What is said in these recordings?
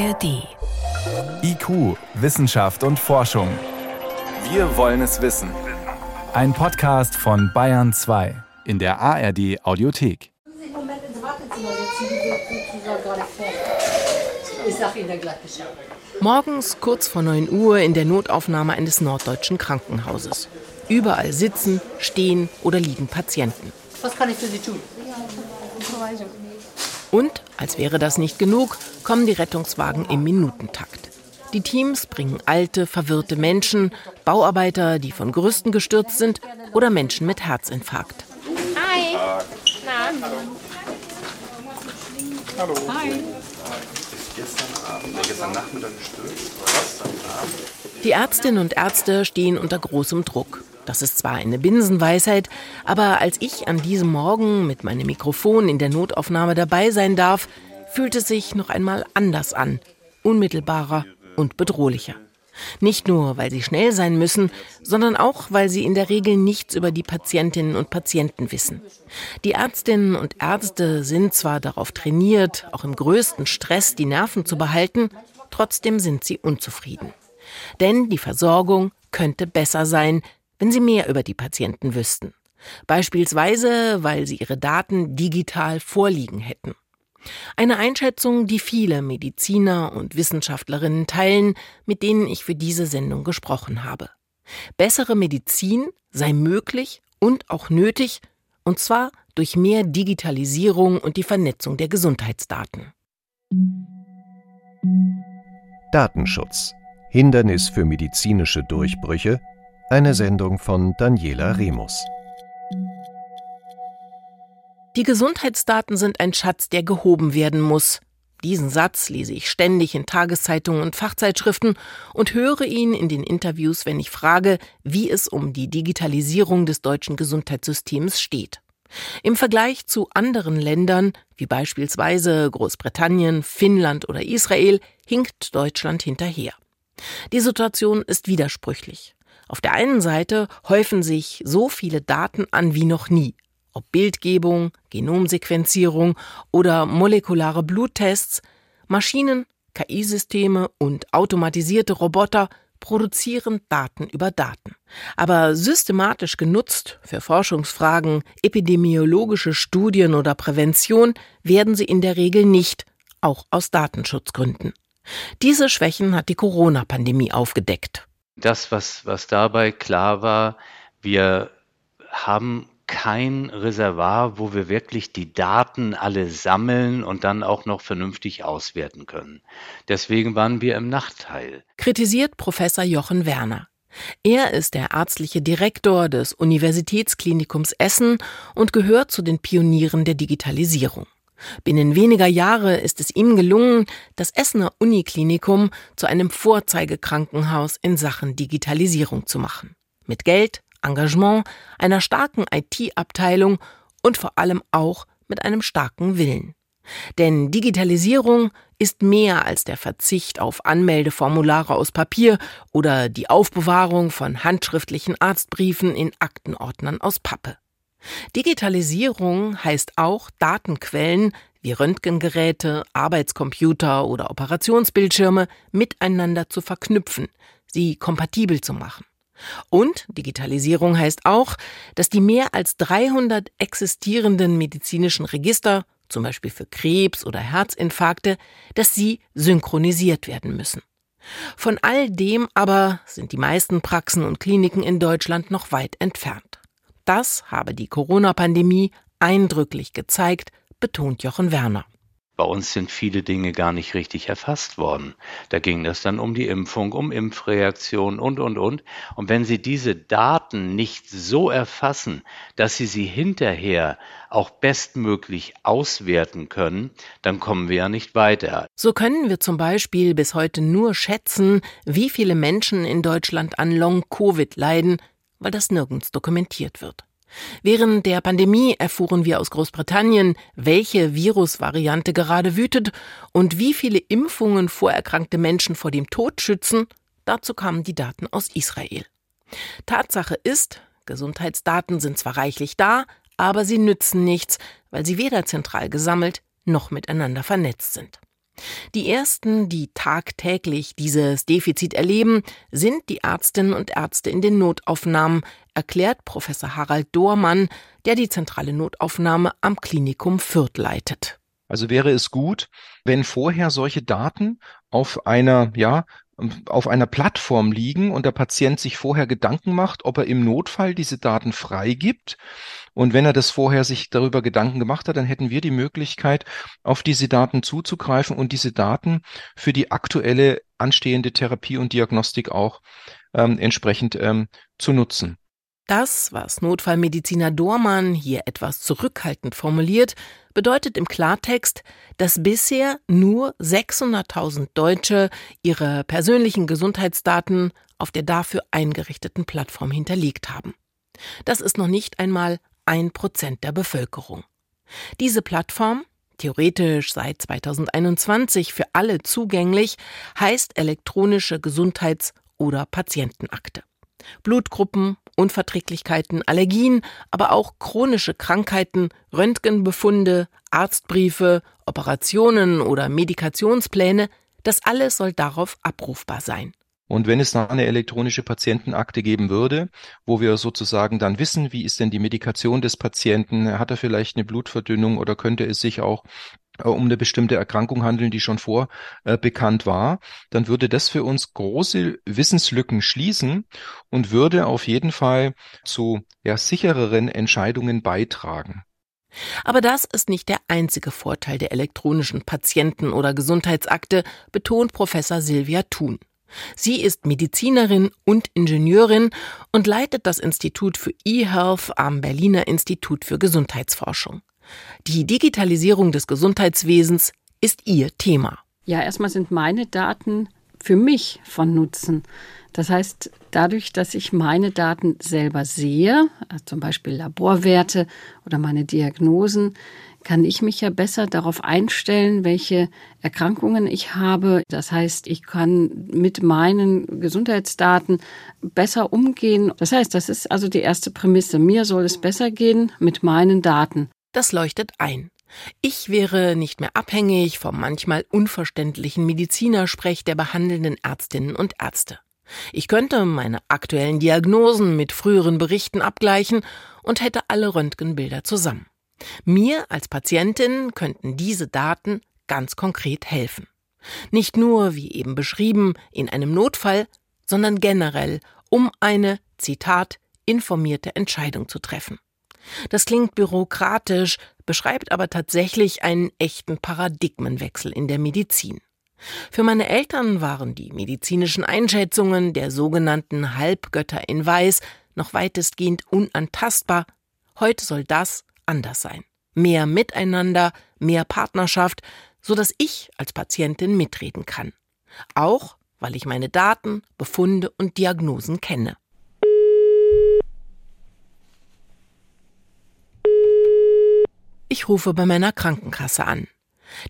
ARD. IQ, Wissenschaft und Forschung. Wir wollen es wissen. Ein Podcast von Bayern 2 in der ARD Audiothek. im Moment ins Wartezimmer setzen, die wird sozusagen gerade vor. Ich sag Ihnen dann gleich Bescheid. Morgens kurz vor 9 Uhr in der Notaufnahme eines norddeutschen Krankenhauses. Überall sitzen, stehen oder liegen Patienten. Was kann ich für Sie tun? Und, als wäre das nicht genug, kommen die Rettungswagen im Minutentakt. Die Teams bringen alte, verwirrte Menschen, Bauarbeiter, die von Gerüsten gestürzt sind oder Menschen mit Herzinfarkt. Hi. Na? Die Ärztinnen und Ärzte stehen unter großem Druck. Das ist zwar eine Binsenweisheit, aber als ich an diesem Morgen mit meinem Mikrofon in der Notaufnahme dabei sein darf, fühlt es sich noch einmal anders an, unmittelbarer und bedrohlicher. Nicht nur, weil sie schnell sein müssen, sondern auch, weil sie in der Regel nichts über die Patientinnen und Patienten wissen. Die Ärztinnen und Ärzte sind zwar darauf trainiert, auch im größten Stress die Nerven zu behalten, trotzdem sind sie unzufrieden. Denn die Versorgung könnte besser sein, wenn sie mehr über die Patienten wüssten. Beispielsweise, weil sie ihre Daten digital vorliegen hätten. Eine Einschätzung, die viele Mediziner und Wissenschaftlerinnen teilen, mit denen ich für diese Sendung gesprochen habe. Bessere Medizin sei möglich und auch nötig, und zwar durch mehr Digitalisierung und die Vernetzung der Gesundheitsdaten. Datenschutz. Hindernis für medizinische Durchbrüche. Eine Sendung von Daniela Remus. Die Gesundheitsdaten sind ein Schatz, der gehoben werden muss. Diesen Satz lese ich ständig in Tageszeitungen und Fachzeitschriften und höre ihn in den Interviews, wenn ich frage, wie es um die Digitalisierung des deutschen Gesundheitssystems steht. Im Vergleich zu anderen Ländern, wie beispielsweise Großbritannien, Finnland oder Israel, hinkt Deutschland hinterher. Die Situation ist widersprüchlich. Auf der einen Seite häufen sich so viele Daten an wie noch nie ob Bildgebung, Genomsequenzierung oder molekulare Bluttests, Maschinen, KI-Systeme und automatisierte Roboter produzieren Daten über Daten. Aber systematisch genutzt für Forschungsfragen, epidemiologische Studien oder Prävention werden sie in der Regel nicht, auch aus Datenschutzgründen. Diese Schwächen hat die Corona-Pandemie aufgedeckt. Das, was, was dabei klar war, wir haben kein Reservoir, wo wir wirklich die Daten alle sammeln und dann auch noch vernünftig auswerten können. Deswegen waren wir im Nachteil. Kritisiert Professor Jochen Werner. Er ist der ärztliche Direktor des Universitätsklinikums Essen und gehört zu den Pionieren der Digitalisierung. Binnen weniger Jahre ist es ihm gelungen, das Essener Uniklinikum zu einem Vorzeigekrankenhaus in Sachen Digitalisierung zu machen. Mit Geld, Engagement, einer starken IT-Abteilung und vor allem auch mit einem starken Willen. Denn Digitalisierung ist mehr als der Verzicht auf Anmeldeformulare aus Papier oder die Aufbewahrung von handschriftlichen Arztbriefen in Aktenordnern aus Pappe. Digitalisierung heißt auch Datenquellen wie Röntgengeräte, Arbeitscomputer oder Operationsbildschirme miteinander zu verknüpfen, sie kompatibel zu machen. Und Digitalisierung heißt auch, dass die mehr als 300 existierenden medizinischen Register, zum Beispiel für Krebs oder Herzinfarkte, dass sie synchronisiert werden müssen. Von all dem aber sind die meisten Praxen und Kliniken in Deutschland noch weit entfernt. Das habe die Corona-Pandemie eindrücklich gezeigt, betont Jochen Werner. Bei uns sind viele Dinge gar nicht richtig erfasst worden. Da ging es dann um die Impfung, um Impfreaktionen und, und, und. Und wenn Sie diese Daten nicht so erfassen, dass Sie sie hinterher auch bestmöglich auswerten können, dann kommen wir ja nicht weiter. So können wir zum Beispiel bis heute nur schätzen, wie viele Menschen in Deutschland an Long-Covid leiden, weil das nirgends dokumentiert wird. Während der Pandemie erfuhren wir aus Großbritannien, welche Virusvariante gerade wütet und wie viele Impfungen vorerkrankte Menschen vor dem Tod schützen. Dazu kamen die Daten aus Israel. Tatsache ist, Gesundheitsdaten sind zwar reichlich da, aber sie nützen nichts, weil sie weder zentral gesammelt noch miteinander vernetzt sind. Die ersten, die tagtäglich dieses Defizit erleben, sind die Ärztinnen und Ärzte in den Notaufnahmen, erklärt Professor Harald Dohrmann, der die zentrale Notaufnahme am Klinikum Fürth leitet. Also wäre es gut, wenn vorher solche Daten auf einer, ja, auf einer Plattform liegen und der Patient sich vorher Gedanken macht, ob er im Notfall diese Daten freigibt. Und wenn er das vorher sich darüber Gedanken gemacht hat, dann hätten wir die Möglichkeit, auf diese Daten zuzugreifen und diese Daten für die aktuelle anstehende Therapie und Diagnostik auch ähm, entsprechend ähm, zu nutzen. Das, was Notfallmediziner Dormann hier etwas zurückhaltend formuliert, bedeutet im Klartext, dass bisher nur 600.000 Deutsche ihre persönlichen Gesundheitsdaten auf der dafür eingerichteten Plattform hinterlegt haben. Das ist noch nicht einmal ein Prozent der Bevölkerung. Diese Plattform, theoretisch seit 2021 für alle zugänglich, heißt elektronische Gesundheits- oder Patientenakte. Blutgruppen, Unverträglichkeiten, Allergien, aber auch chronische Krankheiten, Röntgenbefunde, Arztbriefe, Operationen oder Medikationspläne, das alles soll darauf abrufbar sein. Und wenn es da eine elektronische Patientenakte geben würde, wo wir sozusagen dann wissen, wie ist denn die Medikation des Patienten, hat er vielleicht eine Blutverdünnung oder könnte es sich auch um eine bestimmte Erkrankung handeln, die schon vor äh, bekannt war, dann würde das für uns große Wissenslücken schließen und würde auf jeden Fall zu ja, sichereren Entscheidungen beitragen. Aber das ist nicht der einzige Vorteil der elektronischen Patienten- oder Gesundheitsakte, betont Professor Silvia Thun. Sie ist Medizinerin und Ingenieurin und leitet das Institut für eHealth am Berliner Institut für Gesundheitsforschung. Die Digitalisierung des Gesundheitswesens ist ihr Thema. Ja, erstmal sind meine Daten für mich von Nutzen. Das heißt, dadurch, dass ich meine Daten selber sehe, zum Beispiel Laborwerte oder meine Diagnosen, kann ich mich ja besser darauf einstellen, welche Erkrankungen ich habe. Das heißt, ich kann mit meinen Gesundheitsdaten besser umgehen. Das heißt, das ist also die erste Prämisse. Mir soll es besser gehen mit meinen Daten. Das leuchtet ein. Ich wäre nicht mehr abhängig vom manchmal unverständlichen Medizinersprech der behandelnden Ärztinnen und Ärzte. Ich könnte meine aktuellen Diagnosen mit früheren Berichten abgleichen und hätte alle Röntgenbilder zusammen. Mir als Patientin könnten diese Daten ganz konkret helfen. Nicht nur, wie eben beschrieben, in einem Notfall, sondern generell, um eine, Zitat, informierte Entscheidung zu treffen. Das klingt bürokratisch, beschreibt aber tatsächlich einen echten Paradigmenwechsel in der Medizin. Für meine Eltern waren die medizinischen Einschätzungen der sogenannten Halbgötter in Weiß noch weitestgehend unantastbar. Heute soll das anders sein. Mehr Miteinander, mehr Partnerschaft, so dass ich als Patientin mitreden kann. Auch weil ich meine Daten, Befunde und Diagnosen kenne. Ich rufe bei meiner Krankenkasse an.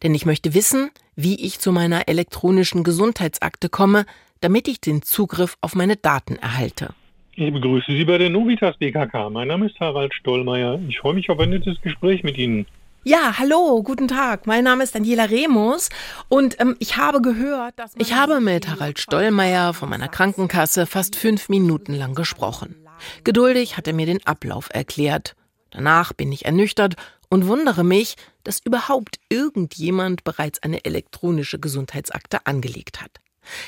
Denn ich möchte wissen, wie ich zu meiner elektronischen Gesundheitsakte komme, damit ich den Zugriff auf meine Daten erhalte. Ich begrüße Sie bei der Novitas BKK. Mein Name ist Harald Stollmeier. Ich freue mich auf ein nettes Gespräch mit Ihnen. Ja, hallo, guten Tag. Mein Name ist Daniela Remus und ähm, ich habe gehört, dass. Ich habe mit Harald Stollmeier von meiner Krankenkasse fast fünf Minuten lang gesprochen. Geduldig hat er mir den Ablauf erklärt. Danach bin ich ernüchtert und wundere mich, dass überhaupt irgendjemand bereits eine elektronische Gesundheitsakte angelegt hat.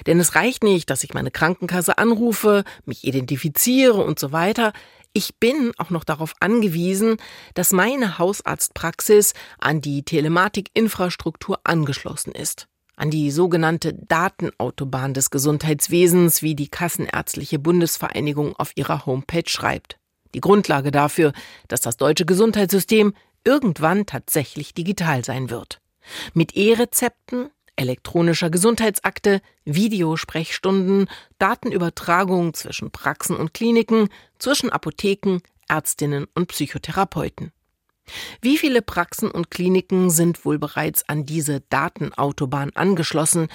Denn es reicht nicht, dass ich meine Krankenkasse anrufe, mich identifiziere und so weiter. Ich bin auch noch darauf angewiesen, dass meine Hausarztpraxis an die Telematikinfrastruktur angeschlossen ist. An die sogenannte Datenautobahn des Gesundheitswesens, wie die Kassenärztliche Bundesvereinigung auf ihrer Homepage schreibt. Die Grundlage dafür, dass das deutsche Gesundheitssystem irgendwann tatsächlich digital sein wird. Mit E-Rezepten, elektronischer Gesundheitsakte, Videosprechstunden, Datenübertragung zwischen Praxen und Kliniken, zwischen Apotheken, Ärztinnen und Psychotherapeuten. Wie viele Praxen und Kliniken sind wohl bereits an diese Datenautobahn angeschlossen?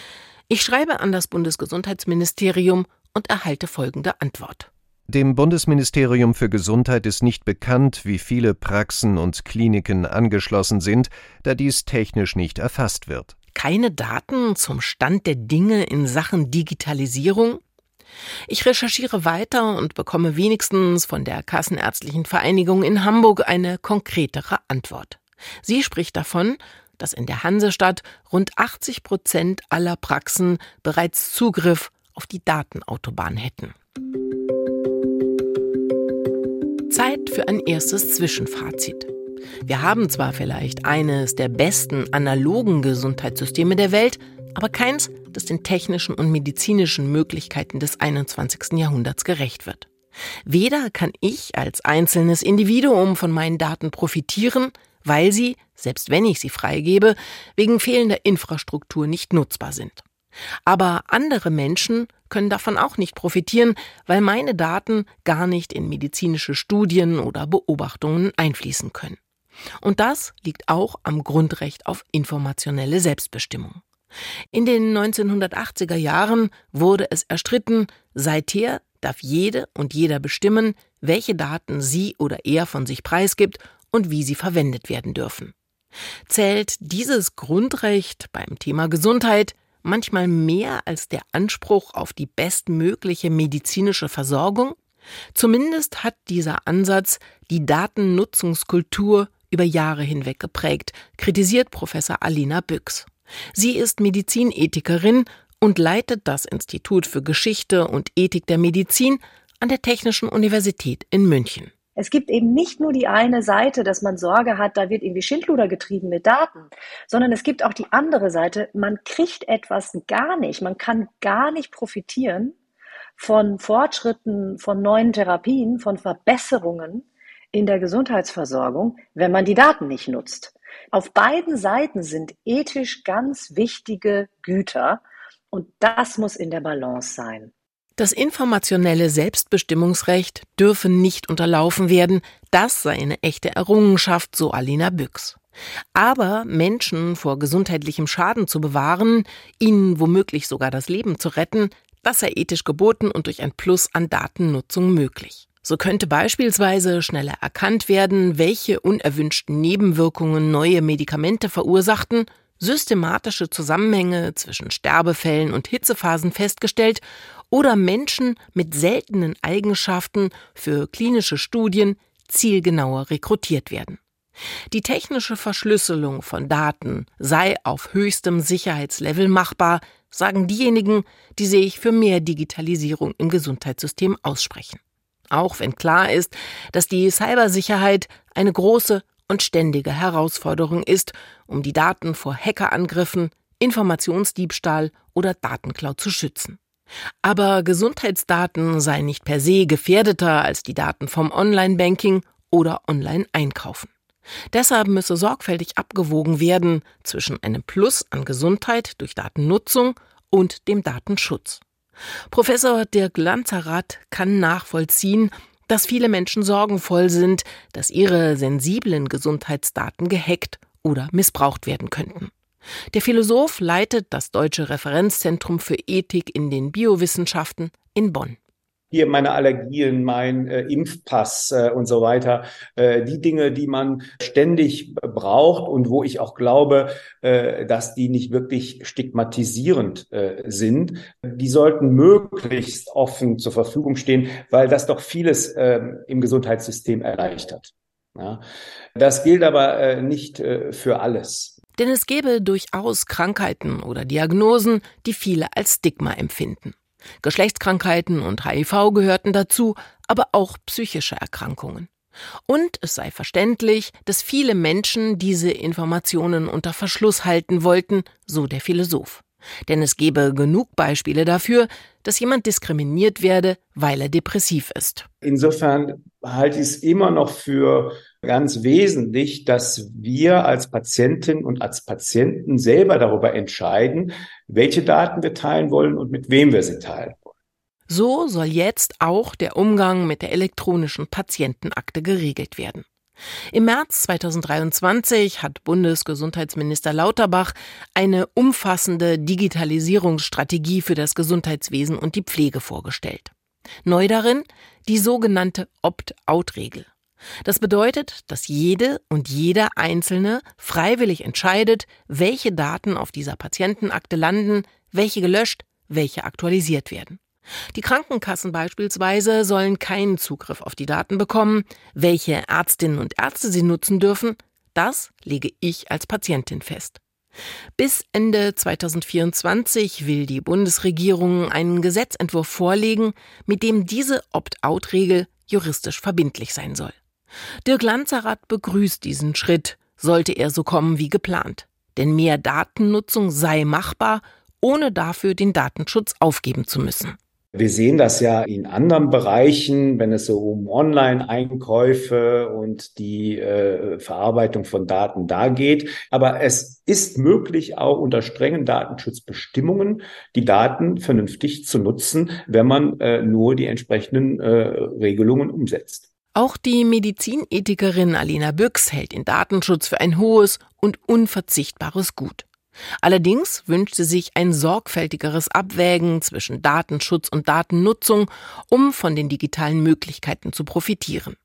Ich schreibe an das Bundesgesundheitsministerium und erhalte folgende Antwort. Dem Bundesministerium für Gesundheit ist nicht bekannt, wie viele Praxen und Kliniken angeschlossen sind, da dies technisch nicht erfasst wird. keine Daten zum Stand der Dinge in Sachen Digitalisierung? Ich recherchiere weiter und bekomme wenigstens von der Kassenärztlichen Vereinigung in Hamburg eine konkretere Antwort. Sie spricht davon, dass in der Hansestadt rund 80 Prozent aller Praxen bereits Zugriff auf die Datenautobahn hätten. Für ein erstes Zwischenfazit. Wir haben zwar vielleicht eines der besten analogen Gesundheitssysteme der Welt, aber keins, das den technischen und medizinischen Möglichkeiten des 21. Jahrhunderts gerecht wird. Weder kann ich als einzelnes Individuum von meinen Daten profitieren, weil sie, selbst wenn ich sie freigebe, wegen fehlender Infrastruktur nicht nutzbar sind. Aber andere Menschen können davon auch nicht profitieren, weil meine Daten gar nicht in medizinische Studien oder Beobachtungen einfließen können. Und das liegt auch am Grundrecht auf informationelle Selbstbestimmung. In den 1980er Jahren wurde es erstritten, seither darf jede und jeder bestimmen, welche Daten sie oder er von sich preisgibt und wie sie verwendet werden dürfen. Zählt dieses Grundrecht beim Thema Gesundheit manchmal mehr als der Anspruch auf die bestmögliche medizinische Versorgung? Zumindest hat dieser Ansatz die Datennutzungskultur über Jahre hinweg geprägt, kritisiert Professor Alina Büchs. Sie ist Medizinethikerin und leitet das Institut für Geschichte und Ethik der Medizin an der Technischen Universität in München. Es gibt eben nicht nur die eine Seite, dass man Sorge hat, da wird irgendwie Schindluder getrieben mit Daten, sondern es gibt auch die andere Seite, man kriegt etwas gar nicht, man kann gar nicht profitieren von Fortschritten, von neuen Therapien, von Verbesserungen in der Gesundheitsversorgung, wenn man die Daten nicht nutzt. Auf beiden Seiten sind ethisch ganz wichtige Güter und das muss in der Balance sein. Das informationelle Selbstbestimmungsrecht dürfe nicht unterlaufen werden, das sei eine echte Errungenschaft, so Alina Büchs. Aber Menschen vor gesundheitlichem Schaden zu bewahren, ihnen womöglich sogar das Leben zu retten, das sei ethisch geboten und durch ein Plus an Datennutzung möglich. So könnte beispielsweise schneller erkannt werden, welche unerwünschten Nebenwirkungen neue Medikamente verursachten, systematische Zusammenhänge zwischen Sterbefällen und Hitzephasen festgestellt oder Menschen mit seltenen Eigenschaften für klinische Studien zielgenauer rekrutiert werden. Die technische Verschlüsselung von Daten sei auf höchstem Sicherheitslevel machbar, sagen diejenigen, die sich für mehr Digitalisierung im Gesundheitssystem aussprechen auch wenn klar ist, dass die Cybersicherheit eine große und ständige Herausforderung ist, um die Daten vor Hackerangriffen, Informationsdiebstahl oder Datenklau zu schützen. Aber Gesundheitsdaten seien nicht per se gefährdeter als die Daten vom Online-Banking oder Online-Einkaufen. Deshalb müsse sorgfältig abgewogen werden zwischen einem Plus an Gesundheit durch Datennutzung und dem Datenschutz. Professor Dirk Lanzerath kann nachvollziehen, dass viele Menschen sorgenvoll sind, dass ihre sensiblen Gesundheitsdaten gehackt oder missbraucht werden könnten. Der Philosoph leitet das Deutsche Referenzzentrum für Ethik in den Biowissenschaften in Bonn hier meine Allergien, mein äh, Impfpass äh, und so weiter. Äh, die Dinge, die man ständig braucht und wo ich auch glaube, äh, dass die nicht wirklich stigmatisierend äh, sind, die sollten möglichst offen zur Verfügung stehen, weil das doch vieles äh, im Gesundheitssystem erleichtert. Ja. Das gilt aber äh, nicht für alles. Denn es gäbe durchaus Krankheiten oder Diagnosen, die viele als Stigma empfinden. Geschlechtskrankheiten und HIV gehörten dazu, aber auch psychische Erkrankungen. Und es sei verständlich, dass viele Menschen diese Informationen unter Verschluss halten wollten, so der Philosoph. Denn es gebe genug Beispiele dafür, dass jemand diskriminiert werde, weil er depressiv ist. Insofern halte ich es immer noch für ganz wesentlich, dass wir als Patientin und als Patienten selber darüber entscheiden, welche Daten wir teilen wollen und mit wem wir sie teilen wollen. So soll jetzt auch der Umgang mit der elektronischen Patientenakte geregelt werden. Im März 2023 hat Bundesgesundheitsminister Lauterbach eine umfassende Digitalisierungsstrategie für das Gesundheitswesen und die Pflege vorgestellt. Neu darin die sogenannte Opt-out-Regel. Das bedeutet, dass jede und jeder Einzelne freiwillig entscheidet, welche Daten auf dieser Patientenakte landen, welche gelöscht, welche aktualisiert werden. Die Krankenkassen beispielsweise sollen keinen Zugriff auf die Daten bekommen, welche Ärztinnen und Ärzte sie nutzen dürfen, das lege ich als Patientin fest. Bis Ende 2024 will die Bundesregierung einen Gesetzentwurf vorlegen, mit dem diese Opt-out-Regel juristisch verbindlich sein soll. Dirk Lanzerath begrüßt diesen Schritt, sollte er so kommen wie geplant. Denn mehr Datennutzung sei machbar, ohne dafür den Datenschutz aufgeben zu müssen. Wir sehen das ja in anderen Bereichen, wenn es so um Online-Einkäufe und die äh, Verarbeitung von Daten da geht. Aber es ist möglich, auch unter strengen Datenschutzbestimmungen die Daten vernünftig zu nutzen, wenn man äh, nur die entsprechenden äh, Regelungen umsetzt. Auch die Medizinethikerin Alina Büchs hält den Datenschutz für ein hohes und unverzichtbares Gut. Allerdings wünscht sie sich ein sorgfältigeres Abwägen zwischen Datenschutz und Datennutzung, um von den digitalen Möglichkeiten zu profitieren.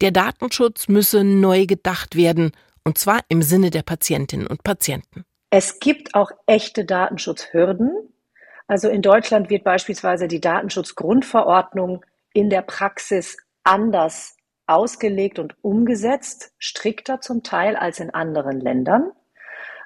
Der Datenschutz müsse neu gedacht werden, und zwar im Sinne der Patientinnen und Patienten. Es gibt auch echte Datenschutzhürden. Also in Deutschland wird beispielsweise die Datenschutzgrundverordnung in der Praxis anders ausgelegt und umgesetzt, strikter zum Teil als in anderen Ländern.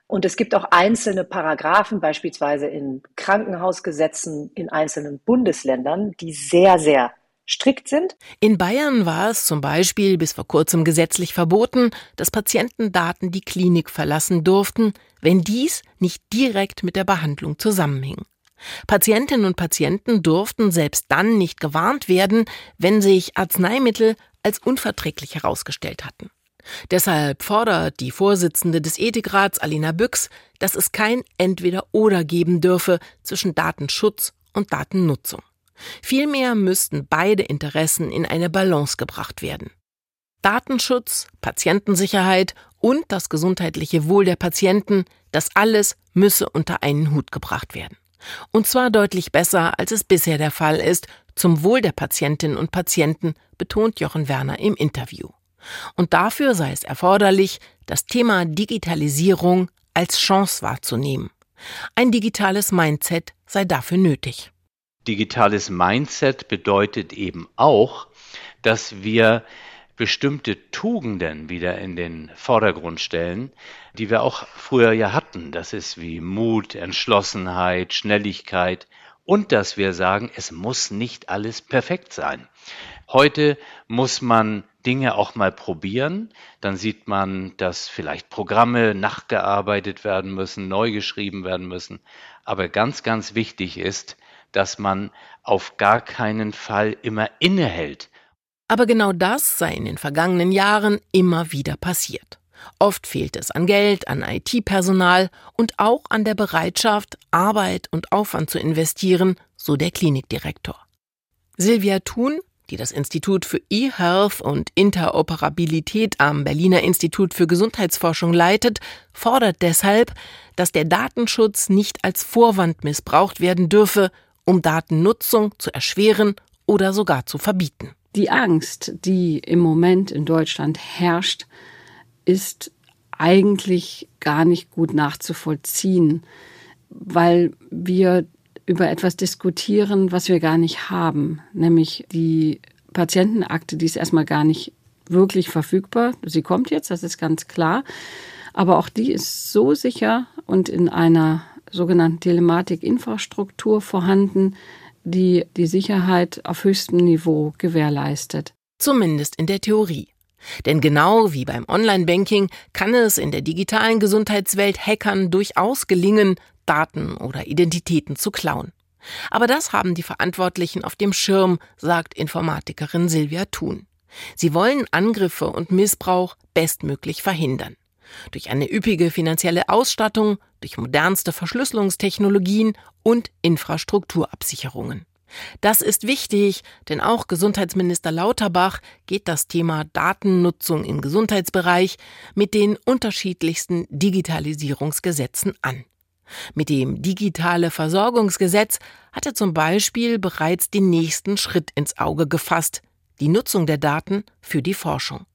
Und es gibt auch einzelne Paragraphen, beispielsweise in Krankenhausgesetzen in einzelnen Bundesländern, die sehr, sehr strikt sind. In Bayern war es zum Beispiel bis vor kurzem gesetzlich verboten, dass Patientendaten die Klinik verlassen durften, wenn dies nicht direkt mit der Behandlung zusammenhing. Patientinnen und Patienten durften selbst dann nicht gewarnt werden, wenn sich Arzneimittel als unverträglich herausgestellt hatten. Deshalb fordert die Vorsitzende des Ethikrats Alina Büchs, dass es kein Entweder-Oder geben dürfe zwischen Datenschutz und Datennutzung. Vielmehr müssten beide Interessen in eine Balance gebracht werden. Datenschutz, Patientensicherheit und das gesundheitliche Wohl der Patienten, das alles müsse unter einen Hut gebracht werden. Und zwar deutlich besser, als es bisher der Fall ist, zum Wohl der Patientinnen und Patienten, betont Jochen Werner im Interview. Und dafür sei es erforderlich, das Thema Digitalisierung als Chance wahrzunehmen. Ein digitales Mindset sei dafür nötig. Digitales Mindset bedeutet eben auch, dass wir bestimmte Tugenden wieder in den Vordergrund stellen, die wir auch früher ja hatten. Das ist wie Mut, Entschlossenheit, Schnelligkeit und dass wir sagen, es muss nicht alles perfekt sein. Heute muss man Dinge auch mal probieren. Dann sieht man, dass vielleicht Programme nachgearbeitet werden müssen, neu geschrieben werden müssen. Aber ganz, ganz wichtig ist, dass man auf gar keinen Fall immer innehält. Aber genau das sei in den vergangenen Jahren immer wieder passiert. Oft fehlt es an Geld, an IT-Personal und auch an der Bereitschaft, Arbeit und Aufwand zu investieren, so der Klinikdirektor. Silvia Thun die das Institut für E-Health und Interoperabilität am Berliner Institut für Gesundheitsforschung leitet, fordert deshalb, dass der Datenschutz nicht als Vorwand missbraucht werden dürfe, um Datennutzung zu erschweren oder sogar zu verbieten. Die Angst, die im Moment in Deutschland herrscht, ist eigentlich gar nicht gut nachzuvollziehen, weil wir über etwas diskutieren, was wir gar nicht haben, nämlich die Patientenakte, die ist erstmal gar nicht wirklich verfügbar. Sie kommt jetzt, das ist ganz klar. Aber auch die ist so sicher und in einer sogenannten Telematikinfrastruktur vorhanden, die die Sicherheit auf höchstem Niveau gewährleistet. Zumindest in der Theorie. Denn genau wie beim Online-Banking kann es in der digitalen Gesundheitswelt Hackern durchaus gelingen, Daten oder Identitäten zu klauen. Aber das haben die Verantwortlichen auf dem Schirm, sagt Informatikerin Silvia Thun. Sie wollen Angriffe und Missbrauch bestmöglich verhindern. Durch eine üppige finanzielle Ausstattung, durch modernste Verschlüsselungstechnologien und Infrastrukturabsicherungen. Das ist wichtig, denn auch Gesundheitsminister Lauterbach geht das Thema Datennutzung im Gesundheitsbereich mit den unterschiedlichsten Digitalisierungsgesetzen an. Mit dem Digitale Versorgungsgesetz hat er zum Beispiel bereits den nächsten Schritt ins Auge gefasst, die Nutzung der Daten für die Forschung.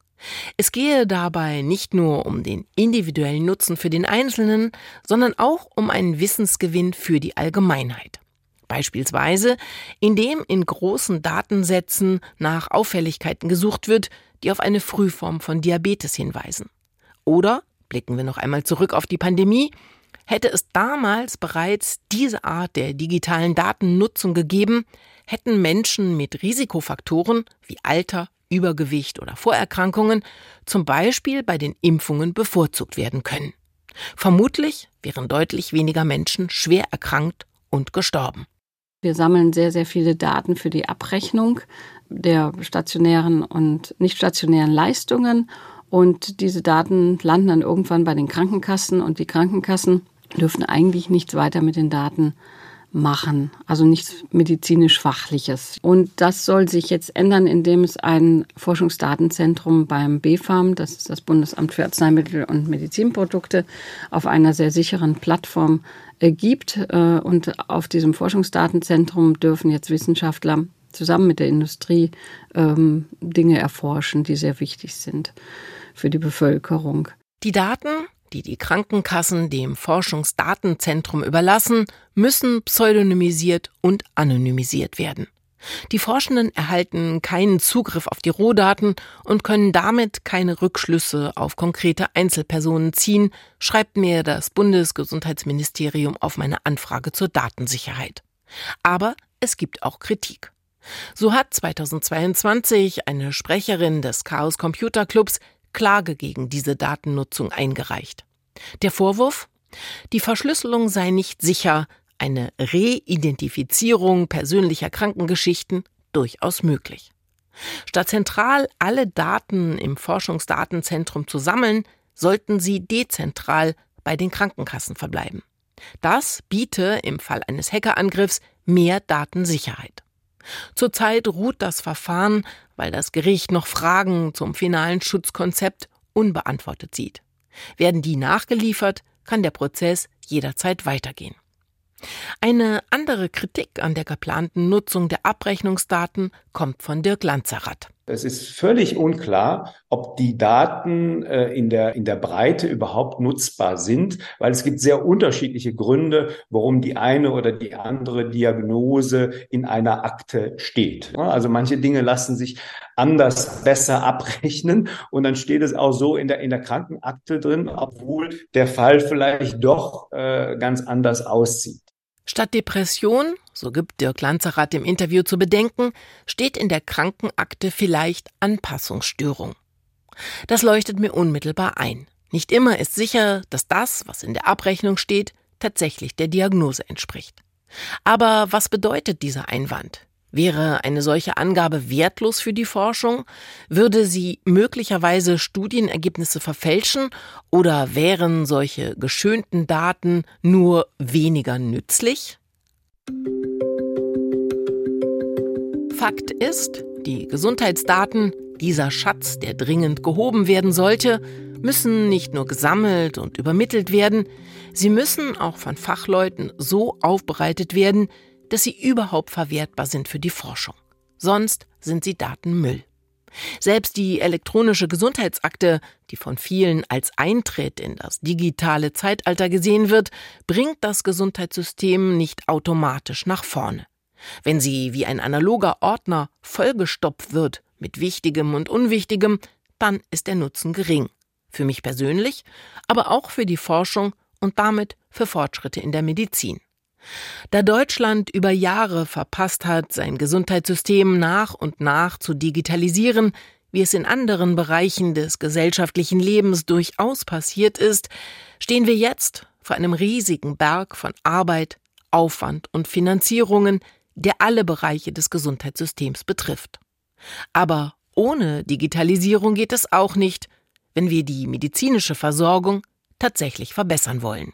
Es gehe dabei nicht nur um den individuellen Nutzen für den Einzelnen, sondern auch um einen Wissensgewinn für die Allgemeinheit. Beispielsweise, indem in großen Datensätzen nach Auffälligkeiten gesucht wird, die auf eine Frühform von Diabetes hinweisen. Oder, blicken wir noch einmal zurück auf die Pandemie, hätte es damals bereits diese Art der digitalen Datennutzung gegeben, hätten Menschen mit Risikofaktoren wie Alter, Übergewicht oder Vorerkrankungen zum Beispiel bei den Impfungen bevorzugt werden können. Vermutlich wären deutlich weniger Menschen schwer erkrankt und gestorben. Wir sammeln sehr, sehr viele Daten für die Abrechnung der stationären und nicht stationären Leistungen. Und diese Daten landen dann irgendwann bei den Krankenkassen und die Krankenkassen dürfen eigentlich nichts weiter mit den Daten machen, also nichts medizinisch-fachliches. Und das soll sich jetzt ändern, indem es ein Forschungsdatenzentrum beim BfArM, das ist das Bundesamt für Arzneimittel und Medizinprodukte, auf einer sehr sicheren Plattform äh, gibt. Äh, und auf diesem Forschungsdatenzentrum dürfen jetzt Wissenschaftler zusammen mit der Industrie ähm, Dinge erforschen, die sehr wichtig sind für die Bevölkerung. Die Daten die die Krankenkassen dem Forschungsdatenzentrum überlassen, müssen pseudonymisiert und anonymisiert werden. Die Forschenden erhalten keinen Zugriff auf die Rohdaten und können damit keine Rückschlüsse auf konkrete Einzelpersonen ziehen, schreibt mir das Bundesgesundheitsministerium auf meine Anfrage zur Datensicherheit. Aber es gibt auch Kritik. So hat 2022 eine Sprecherin des Chaos Computer Clubs Klage gegen diese Datennutzung eingereicht. Der Vorwurf? Die Verschlüsselung sei nicht sicher, eine Reidentifizierung persönlicher Krankengeschichten durchaus möglich. Statt zentral alle Daten im Forschungsdatenzentrum zu sammeln, sollten sie dezentral bei den Krankenkassen verbleiben. Das biete im Fall eines Hackerangriffs mehr Datensicherheit. Zurzeit ruht das Verfahren, weil das Gericht noch Fragen zum finalen Schutzkonzept unbeantwortet sieht. Werden die nachgeliefert, kann der Prozess jederzeit weitergehen. Eine andere Kritik an der geplanten Nutzung der Abrechnungsdaten kommt von Dirk Lanzerath. Es ist völlig unklar, ob die Daten äh, in, der, in der Breite überhaupt nutzbar sind, weil es gibt sehr unterschiedliche Gründe, warum die eine oder die andere Diagnose in einer Akte steht. Also manche Dinge lassen sich anders besser abrechnen und dann steht es auch so in der, in der Krankenakte drin, obwohl der Fall vielleicht doch äh, ganz anders aussieht. Statt Depression, so gibt Dirk Lanzerath im Interview zu bedenken, steht in der Krankenakte vielleicht Anpassungsstörung. Das leuchtet mir unmittelbar ein. Nicht immer ist sicher, dass das, was in der Abrechnung steht, tatsächlich der Diagnose entspricht. Aber was bedeutet dieser Einwand? Wäre eine solche Angabe wertlos für die Forschung? Würde sie möglicherweise Studienergebnisse verfälschen? Oder wären solche geschönten Daten nur weniger nützlich? Fakt ist, die Gesundheitsdaten, dieser Schatz, der dringend gehoben werden sollte, müssen nicht nur gesammelt und übermittelt werden, sie müssen auch von Fachleuten so aufbereitet werden, dass sie überhaupt verwertbar sind für die Forschung. Sonst sind sie Datenmüll. Selbst die elektronische Gesundheitsakte, die von vielen als Eintritt in das digitale Zeitalter gesehen wird, bringt das Gesundheitssystem nicht automatisch nach vorne. Wenn sie wie ein analoger Ordner vollgestopft wird mit Wichtigem und Unwichtigem, dann ist der Nutzen gering. Für mich persönlich, aber auch für die Forschung und damit für Fortschritte in der Medizin. Da Deutschland über Jahre verpasst hat, sein Gesundheitssystem nach und nach zu digitalisieren, wie es in anderen Bereichen des gesellschaftlichen Lebens durchaus passiert ist, stehen wir jetzt vor einem riesigen Berg von Arbeit, Aufwand und Finanzierungen, der alle Bereiche des Gesundheitssystems betrifft. Aber ohne Digitalisierung geht es auch nicht, wenn wir die medizinische Versorgung tatsächlich verbessern wollen.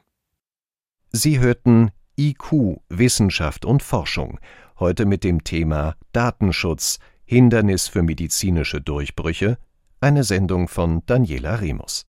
Sie hörten IQ, Wissenschaft und Forschung. Heute mit dem Thema Datenschutz, Hindernis für medizinische Durchbrüche. Eine Sendung von Daniela Remus.